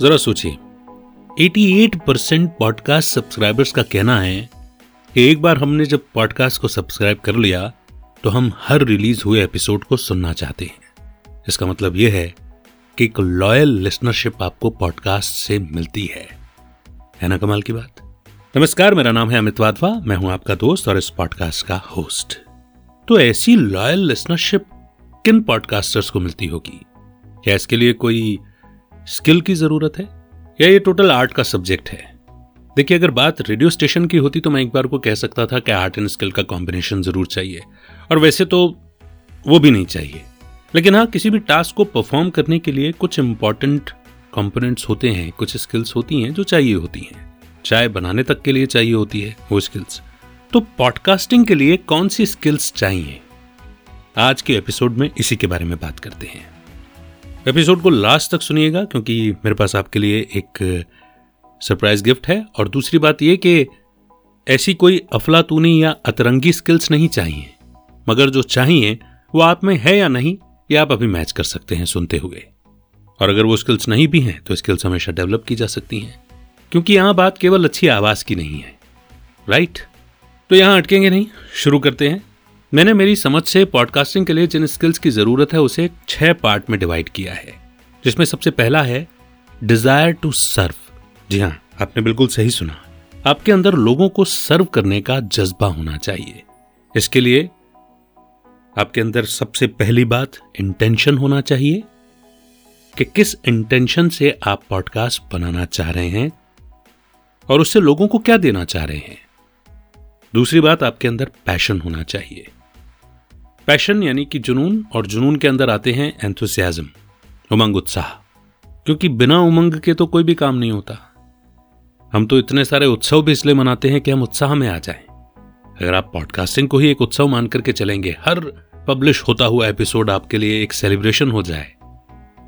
जरा सोचिए 88 percent podcast subscribers का कहना है कि एक बार हमने जब पॉडकास्ट को सब्सक्राइब कर लिया तो हम हर रिलीज़ हुए एपिसोड को सुनना चाहते हैं। इसका मतलब यह है कि एक लॉयल लिसनरशिप आपको पॉडकास्ट से मिलती है। है ना कमाल की बात? नमस्कार, मेरा नाम है अमित वाधवा, मैं हूँ आपका दोस्त और इस पॉडकास्ट का होस्ट। तो ऐसी लॉयल लिसनरशिप किन पॉडकास्टर्स को मिलती होगी? क्या इसके लिए कोई स्किल की ज़रूरत है? या ये टोटल आर्ट का सब्जेक्ट है? देखिए, अगर बात रेडियो स्टेशन की होती तो मैं एक बार को कह सकता था कि आर्ट एंड स्किल का कॉम्बिनेशन ज़रूर चाहिए। और वैसे तो वो भी नहीं चाहिए। लेकिन हाँ किसी भी टास्क को परफॉर्म करने के लिए कुछ इंपॉर्टेंट कंपोनेंट्स होते हैं, कुछ स्किल्स होती हैं जो चाहिए होती हैं। चाय बनाने तक के लिए चाहिए होती है वो स्किल्स तो पॉडकास्टिंग के लिए कौन सी स्किल्स चाहिए? आज के एपिसोड में इसी के बारे में बात करते हैं। एपिसोड को लास्ट तक सुनिएगा, क्योंकि मेरे पास आपके लिए एक सरप्राइज़ गिफ्ट है, और दूसरी बात यह कि ऐसी कोई अफलातूनी या अतरंगी स्किल्स नहीं चाहिए। मगर जो चाहिए, वो आप में है या नहीं, ये आप अभी मैच कर सकते हैं सुनते हुए। और अगर वो स्किल्स नहीं भी हैं तो स्किल्स हमेशा डेवलप की जा सकती हैं। क्योंकि यहाँ बात केवल अच्छी आवाज़ की नहीं है। राइट? तो यहाँ अटकेंगे नहीं? शुरू करते हैं। मैंने मेरी समझ से पॉडकास्टिंग के लिए जिन स्किल्स की ज़रूरत है, उसे छह पार्ट में डिवाइड किया है। जिसमें सबसे पहला है डिज़ायर टू सर्व जी हाँ आपने बिल्कुल सही सुना। आपके अंदर लोगों को सर्व करने का जज्बा होना चाहिए। इसके लिए आपके अंदर सबसे पहली बात इंटेंशन होना चाहिए कि किस इंटेंशन से आप पॉडकास्ट बनाना चाह रहे हैं और उससे लोगों को क्या देना चाह रहे हैं। दूसरी बात, आपके अंदर पैशन होना चाहिए। पैशन यानी कि जुनून और जुनून के अंदर आते हैं एंथुसियाज्म उमंग उत्साह। क्योंकि बिना उमंग के तो कोई भी काम नहीं होता। हम तो इतने सारे उत्सव भी इसलिए मनाते हैं कि हम उत्साह में आ जाएँ। अगर आप पॉडकास्टिंग को ही एक उत्सव मान करके चलेंगे हर पब्लिश होता हुआ एपिसोड आपके लिए एक सेलिब्रेशन हो जाए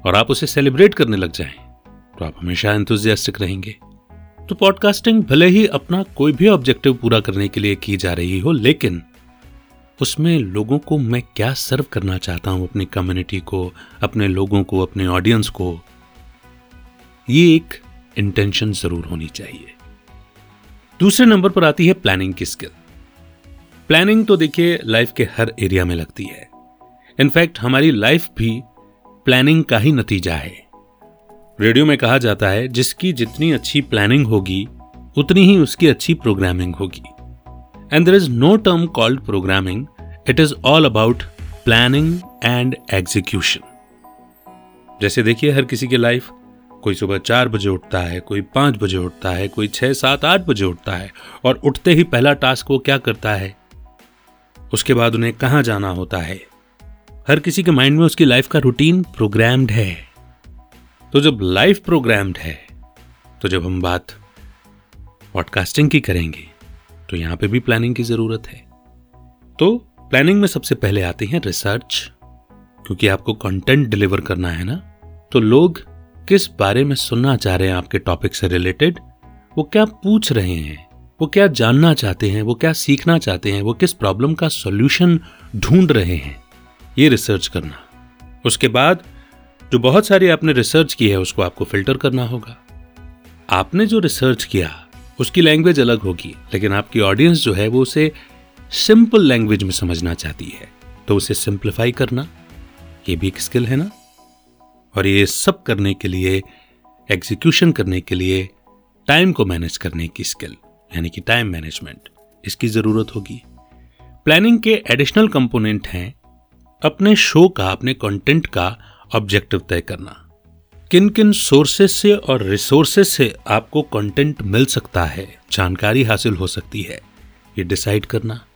और आप उसे सेलिब्रेट करने लग जाएँ, तो आप हमेशा एंथुजियास्टिक रहेंगे। तो पॉडकास्टिंग भले ही अपना कोई भी ऑब्जेक्टिव पूरा करने के लिए की जा रही हो लेकिन उसमें लोगों को मैं क्या सर्व करना चाहता हूँ अपनी कम्युनिटी को, अपने लोगों को, अपने ऑडियंस को? ये एक इंटेंशन ज़रूर होनी चाहिए। दूसरे नंबर पर आती है प्लानिंग की स्किल प्लानिंग तो देखिए लाइफ के हर एरिया में लगती है। इनफैक्ट हमारी लाइफ भी प्लानिंग का ही नतीजा है। रेडियो में कहा जाता है, जिसकी जितनी अच्छी प्लानिंग होगी, उतनी ही उसकी अच्छी प्रोग्रामिंग होगी। And there is no term called programming it is all about planning and execution जैसे देखिए हर किसी की लाइफ कोई सुबह चार बजे उठता है, कोई पाँच बजे उठता है, कोई छह सात, आठ बजे उठता है, और उठते ही पहला टास्क वो क्या करता है? उसके बाद उन्हें कहाँ जाना होता है? हर किसी के माइंड में उसकी लाइफ का रूटीन प्रोग्राम्ड है। तो जब लाइफ प्रोग्राम्ड है तो जब हम बात पॉडकास्टिंग की करेंगे तो यहाँ पे भी प्लानिंग की ज़रूरत है। तो प्लानिंग में सबसे पहले आती है रिसर्च क्योंकि आपको कंटेंट डिलीवर करना है ना? तो लोग किस बारे में सुनना चाह रहे हैं आपके टॉपिक से रिलेटेड वो क्या पूछ रहे हैं? वो क्या जानना चाहते हैं? वो क्या सीखना चाहते हैं? वो किस प्रॉब्लम का सॉल्यूशन ढूंढ रहे हैं? ये रिसर्च करना। उसके बाद जो बहुत सारी आपने रिसर्च की है, उसको आपको फ़िल्टर करना होगा। आपने जो रिसर्च किया उसकी लैंग्वेज अलग होगी, लेकिन आपकी ऑडियंस जो है वो उसे सिंपल लैंग्वेज में समझना चाहती है। तो उसे सिंप्लीफाई करना, ये भी एक स्किल है ना? और ये सब करने के लिए एग्जीक्यूशन करने के लिए टाइम को मैनेज करने की स्किल यानी कि टाइम मैनेजमेंट इसकी ज़रूरत होगी। प्लानिंग के एडिशनल कंपोनेंट हैं, अपने शो का, अपने कंटेंट का ऑब्जेक्टिव तय करना। किन किन सोर्सेस से और रिसोर्सेस से आपको कंटेंट मिल सकता है? जानकारी हासिल हो सकती है। ये डिसाइड करना।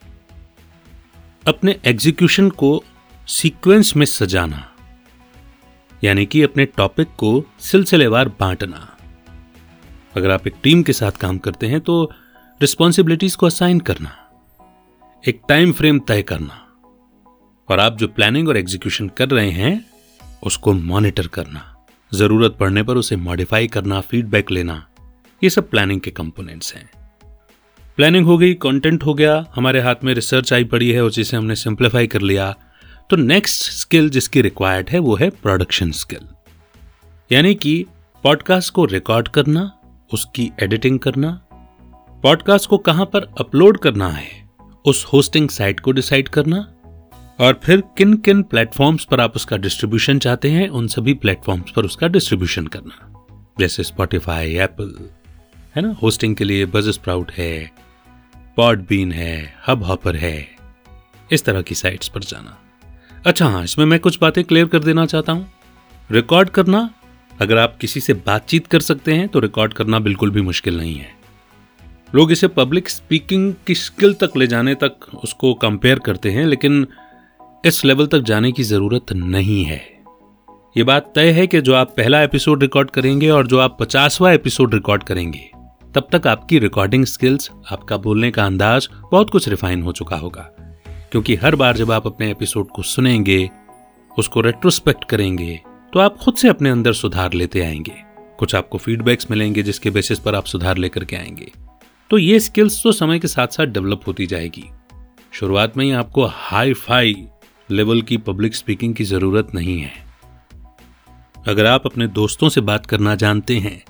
अपने एग्जीक्यूशन को सीक्वेंस में सजाना। यानी कि अपने टॉपिक को सिलसिलेवार बांटना। अगर आप एक टीम के साथ काम करते हैं तो रिस्पॉन्सिबिलिटीज को असाइन करना। एक टाइम फ्रेम तय करना। और आप जो प्लानिंग और एग्जीक्यूशन कर रहे हैं, उसको मॉनिटर करना। ज़रूरत पड़ने पर उसे मॉडिफाई करना फीडबैक लेना, ये सब प्लानिंग के कंपोनेंट्स हैं। प्लानिंग हो गई कंटेंट हो गया, हमारे हाथ में रिसर्च आई पड़ी है उसी से हमने सिंप्लीफाई कर लिया तो नेक्स्ट स्किल जिसकी रिक्वायर्ड है वो है प्रोडक्शन स्किल यानी कि पॉडकास्ट को रिकॉर्ड करना, उसकी एडिटिंग करना पॉडकास्ट को कहाँ पर अपलोड करना है, उस होस्टिंग साइट को डिसाइड करना और फिर किन किन प्लेटफॉर्म्स पर आप उसका डिस्ट्रीब्यूशन चाहते हैं, उन सभी प्लेटफॉर्म्स पर उसका डिस्ट्रीब्यूशन करना। जैसे स्पॉटिफाई एप्पल है ना? होस्टिंग के लिए बज स्प्राउट है पॉडबीन है हब हॉपर है, इस तरह की साइट्स पर जाना। अच्छा हाँ इसमें मैं कुछ बातें क्लियर कर देना चाहता हूँ। रिकॉर्ड करना, अगर आप किसी से बातचीत कर सकते हैं तो रिकॉर्ड करना बिल्कुल भी मुश्किल नहीं है। लोग इसे पब्लिक स्पीकिंग की स्किल तक ले जाने तक उसको कंपेयर करते हैं, लेकिन इस लेवल तक जाने की ज़रूरत नहीं है। ये बात तय है कि जो आप पहला एपिसोड रिकॉर्ड करेंगे और जो आप पचासवा एपिसोड रिकॉर्ड करेंगे, तब तक आपकी रिकॉर्डिंग स्किल्स आपका बोलने का अंदाज बहुत कुछ रिफाइन हो चुका होगा। क्योंकि हर बार जब आप अपने एपिसोड को सुनेंगे, उसको रेट्रोस्पेक्ट करेंगे तो आप खुद से अपने अंदर सुधार लेते आएँगे। कुछ आपको फीडबैक्स मिलेंगे जिसके बेसिस पर आप सुधार लेकर के आएँगे। तो ये स्किल्स तो समय के साथ साथ डेवलप होती जाएगी। शुरुआत में ही आपको हाई फाई लेवल की पब्लिक स्पीकिंग की ज़रूरत नहीं है। अगर आप अपने दोस्तों से बात करना जानते हैं,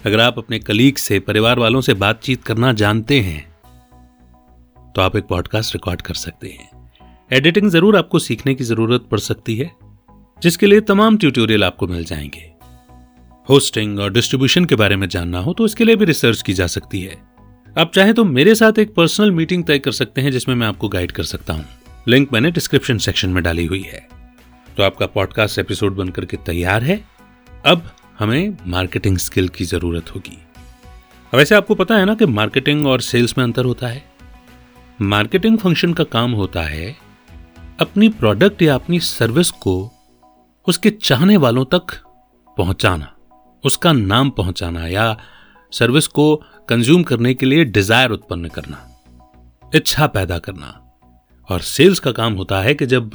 अगर आप अपने कलीग से, परिवार वालों से बातचीत करना जानते हैं तो आप एक पॉडकास्ट रिकॉर्ड कर सकते हैं। एडिटिंग ज़रूर आपको सीखने की ज़रूरत पड़ सकती है, जिसके लिए तमाम ट्यूटोरियल आपको मिल जाएँगे। होस्टिंग और डिस्ट्रीब्यूशन के बारे में जानना हो तो इसके लिए भी रिसर्च की जा सकती है। आप चाहे तो मेरे साथ एक पर्सनल मीटिंग तय कर सकते हैं, जिसमें मैं आपको गाइड कर सकता हूँ। लिंक मैंने डिस्क्रिप्शन सेक्शन में डाली हुई है। तो आपका पॉडकास्ट एपिसोड बनकर के तैयार है। अब हमें मार्केटिंग स्किल की ज़रूरत होगी। वैसे आपको पता है ना कि मार्केटिंग और सेल्स में अंतर होता है। मार्केटिंग फ़ंक्शन का काम होता है अपनी प्रोडक्ट या अपनी सर्विस को उसके चाहने वालों तक पहुंचाना, उसका नाम पहुंचाना या सर्विस को कंज्यूम करने के लिए डिज़ायर उत्पन्न करना, इच्छा पैदा करना। और सेल्स का काम होता है कि जब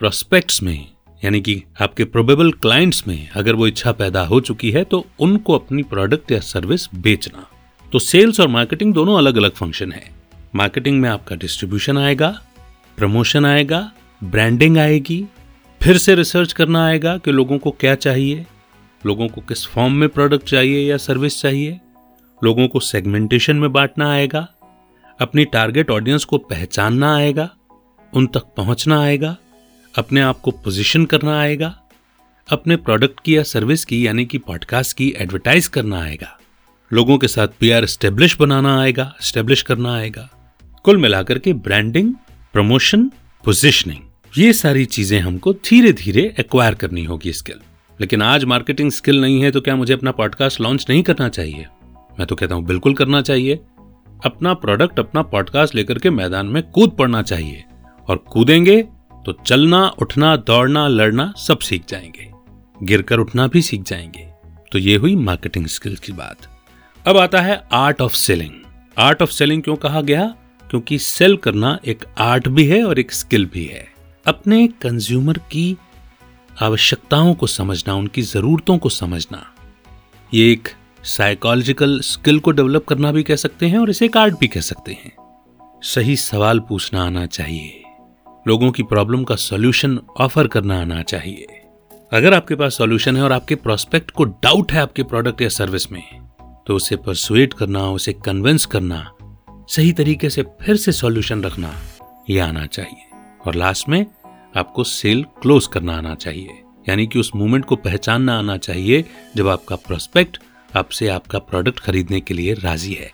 प्रोस्पेक्ट्स में, यानी कि आपके प्रोबेबल क्लाइंट्स में अगर वो इच्छा पैदा हो चुकी है तो उनको अपनी प्रोडक्ट या सर्विस बेचना। तो सेल्स और मार्केटिंग दोनों अलग अलग फ़ंक्शन है। मार्केटिंग में आपका डिस्ट्रीब्यूशन आएगा प्रमोशन आएगा ब्रांडिंग आएगी, फिर से रिसर्च करना आएगा कि लोगों को क्या चाहिए, लोगों को किस फॉर्म में प्रोडक्ट चाहिए या सर्विस चाहिए, लोगों को सेगमेंटेशन में बांटना आएगा अपनी टारगेट ऑडियंस को पहचानना आएगा, उन तक पहुँचना आएगा, अपने आप को पोजीशन करना आएगा, अपने प्रोडक्ट की या सर्विस की, यानी कि पॉडकास्ट की एडवर्टाइज करना आएगा, लोगों के साथ पीआर स्टेब्लिश बनाना आएगा स्टेब्लिश करना आएगा, कुल मिलाकर के ब्रांडिंग प्रमोशन पोजिशनिंग ये सारी चीज़ें हमको धीरे धीरे एक्वायर करनी होगी स्किल लेकिन आज मार्केटिंग स्किल नहीं है तो क्या मुझे अपना पॉडकास्ट लॉन्च नहीं करना चाहिए? मैं तो कहता हूँ, बिल्कुल करना चाहिए। अपना प्रोडक्ट अपना पॉडकास्ट लेकर के मैदान में कूद पड़ना चाहिए। और कूदेंगे तो चलना, उठना, दौड़ना, लड़ना सब सीख जाएँगे। गिरकर उठना भी सीख जाएँगे। तो ये हुई मार्केटिंग स्किल्स की बात। अब आता है art of selling art of selling क्यों कहा गया? क्योंकि सेल करना एक आर्ट भी है और एक स्किल भी है। अपने कंज्यूमर की आवश्यकताओं को समझना, उनकी जरूरतों को समझना। ये एक साइकोलॉजिकल स्किल को डेवलप करना भी कह सकते हैं और इसे एक आर्ट भी कह सकते हैं। सही सवाल पूछना आना चाहिए। लोगों की प्रॉब्लम का सॉल्यूशन ऑफ़र करना आना चाहिए। अगर आपके पास सॉल्यूशन है और आपके प्रोस्पेक्ट को डाउट है आपके प्रोडक्ट या सर्विस में तो उसे परसुएट करना, उसे कन्विंस करना, सही तरीके से फिर से सॉल्यूशन रखना यह आना चाहिए। और लास्ट में आपको सेल क्लोज करना आना चाहिए। यानी कि उस मूवमेंट को पहचानना आना चाहिए जब आपका प्रोस्पेक्ट आपसे आपका प्रोडक्ट खरीदने के लिए राज़ी है।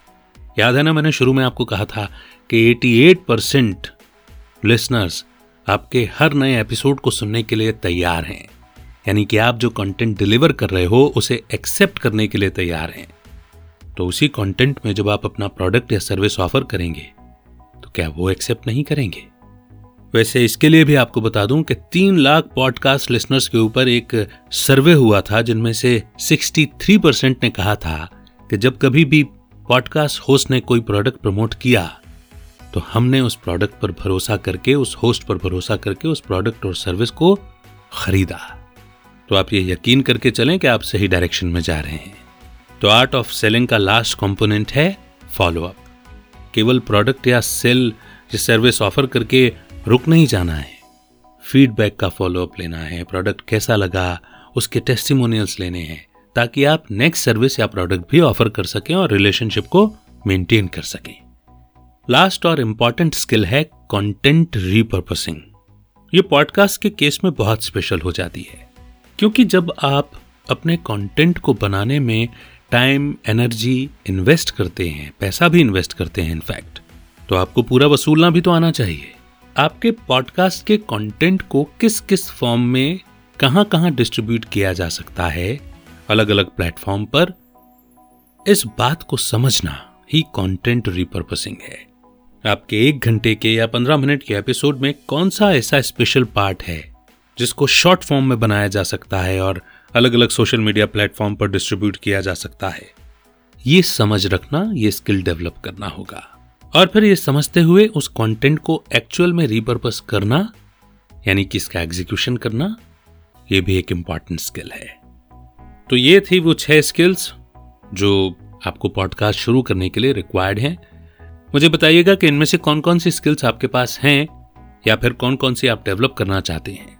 याद है ना, मैंने शुरू में आपको कहा था कि 88 परसेंट लिसनर्स आपके हर नए एपिसोड को सुनने के लिए तैयार हैं। यानी कि आप जो कंटेंट डिलीवर कर रहे हो, उसे एक्सेप्ट करने के लिए तैयार हैं। तो उसी कंटेंट में जब आप अपना प्रोडक्ट या सर्विस ऑफ़र करेंगे तो क्या वो एक्सेप्ट नहीं करेंगे? वैसे इसके लिए भी आपको बता दूँ कि तीन लाख पॉडकास्ट लिसनर्स के ऊपर एक सर्वे हुआ था, जिनमें से 63 परसेंट ने कहा था कि जब कभी भी पॉडकास्ट होस्ट ने कोई प्रोडक्ट प्रमोट किया तो हमने उस प्रोडक्ट पर भरोसा करके, उस होस्ट पर भरोसा करके उस प्रोडक्ट और सर्विस को खरीदा। तो आप ये यकीन करके चलें कि आप सही डायरेक्शन में जा रहे हैं। तो आर्ट ऑफ़ सेलिंग का लास्ट कंपोनेंट है फॉलोअप केवल प्रोडक्ट या सेल या सर्विस ऑफ़र करके रुक नहीं जाना है। फीडबैक का फॉलोअप लेना है प्रोडक्ट कैसा लगा, उसके टेस्टिमोनियल्स लेने हैं, ताकि आप नेक्स्ट सर्विस या प्रोडक्ट भी ऑफ़र कर सकें और रिलेशनशिप को मेंटेन कर सकें। लास्ट और इंपॉर्टेंट स्किल है कंटेंट रीपर्पसिंग ये पॉडकास्ट के केस में बहुत स्पेशल हो जाती है, क्योंकि जब आप अपने कंटेंट को बनाने में टाइम एनर्जी इन्वेस्ट करते हैं, पैसा भी इन्वेस्ट करते हैं इनफैक्ट तो आपको पूरा वसूलना भी तो आना चाहिए। आपके पॉडकास्ट के कंटेंट को किस किस फॉर्म में कहाँ कहाँ डिस्ट्रीब्यूट किया जा सकता है अलग अलग प्लेटफॉर्म पर, इस बात को समझना ही कंटेंट रिपर्पसिंग है। आपके एक घंटे के या पंद्रह मिनट के एपिसोड में कौन सा ऐसा स्पेशल पार्ट है, जिसको शॉर्ट फॉर्म में बनाया जा सकता है और अलग अलग सोशल मीडिया प्लेटफॉर्म पर डिस्ट्रीब्यूट किया जा सकता है, ये समझ रखना, ये स्किल डेवलप करना होगा। और फिर ये समझते हुए उस कंटेंट को एक्चुअल में रिपर्पस करना, यानी कि इसका एग्जीक्यूशन करना, ये भी एक इंपॉर्टेंट स्किल है। तो ये थी वो छह स्किल्स जो आपको पॉडकास्ट शुरू करने के लिए रिक्वायर्ड हैं। मुझे बताइएगा कि इनमें से कौन कौन सी स्किल्स आपके पास हैं, या फिर कौन कौन सी आप डेवलप करना चाहते हैं।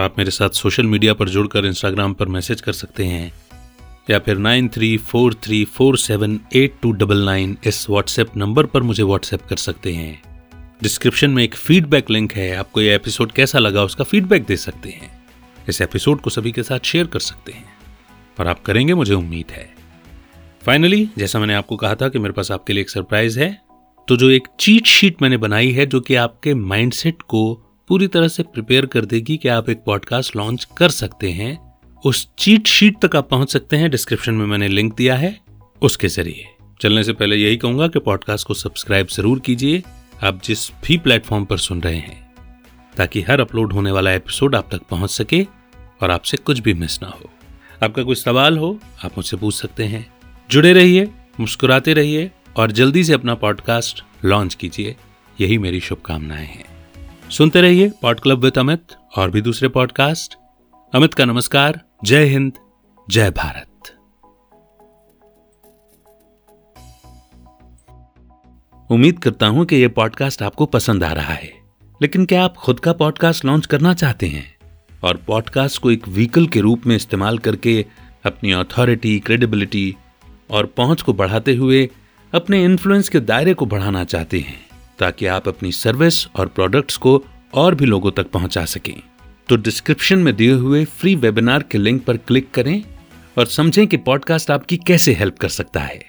आप मेरे साथ सोशल मीडिया पर जुड़कर इंस्टाग्राम पर मैसेज कर सकते हैं। या फिर nine three four three four seven eight two double nine इस व्हाट्सएप नंबर पर मुझे व्हाट्सएप कर सकते हैं। डिस्क्रिप्शन में एक फीडबैक लिंक है, आपको यह एपिसोड कैसा लगा उसका फीडबैक दे सकते हैं। इस एपिसोड को सभी के साथ शेयर कर सकते हैं। और आप करेंगे मुझे उम्मीद है। फाइनली जैसा मैंने आपको कहा था कि मेरे पास आपके लिए एक सरप्राइज़ है तो जो एक चीट शीट मैंने बनाई है, जो कि आपके माइंडसेट को पूरी तरह से प्रिपेयर कर देगी कि आप एक पॉडकास्ट लॉन्च कर सकते हैं उस चीट शीट तक आप पहुँच सकते हैं। डिस्क्रिप्शन में मैंने लिंक दिया है। उसके ज़रिए। चलने से पहले यही कहूँगा कि पॉडकास्ट को सब्सक्राइब ज़रूर कीजिए। आप जिस भी प्लेटफॉर्म पर सुन रहे हैं, ताकि हर अपलोड होने वाला एपिसोड आप तक पहुँच सके और आपसे कुछ भी मिस ना हो। आपका कोई सवाल हो, आप मुझसे पूछ सकते हैं। जुड़े रहिए, मुस्कुराते रहिए और जल्दी से अपना पॉडकास्ट लॉन्च कीजिए। यही मेरी शुभकामनाएँ हैं। सुनते रहिए पॉड क्लब विद अमित और भी दूसरे पॉडकास्ट अमित का नमस्कार। जय हिंद, जय भारत। उम्मीद करता हूँ कि यह पॉडकास्ट आपको पसंद आ रहा है, लेकिन क्या आप खुद का पॉडकास्ट लॉन्च करना चाहते हैं? और पॉडकास्ट को एक व्हीकल के रूप में इस्तेमाल करके अपनी अथॉरिटी क्रेडिबिलिटी और पहुँच को बढ़ाते हुए अपने इन्फ्लुएंस के दायरे को बढ़ाना चाहते हैं, ताकि आप अपनी सर्विस और प्रोडक्ट्स को और भी लोगों तक पहुँचा सकें। तो डिस्क्रिप्शन में दिए हुए फ्री वेबिनार के लिंक पर क्लिक करें और समझें कि पॉडकास्ट आपकी कैसे हेल्प कर सकता है।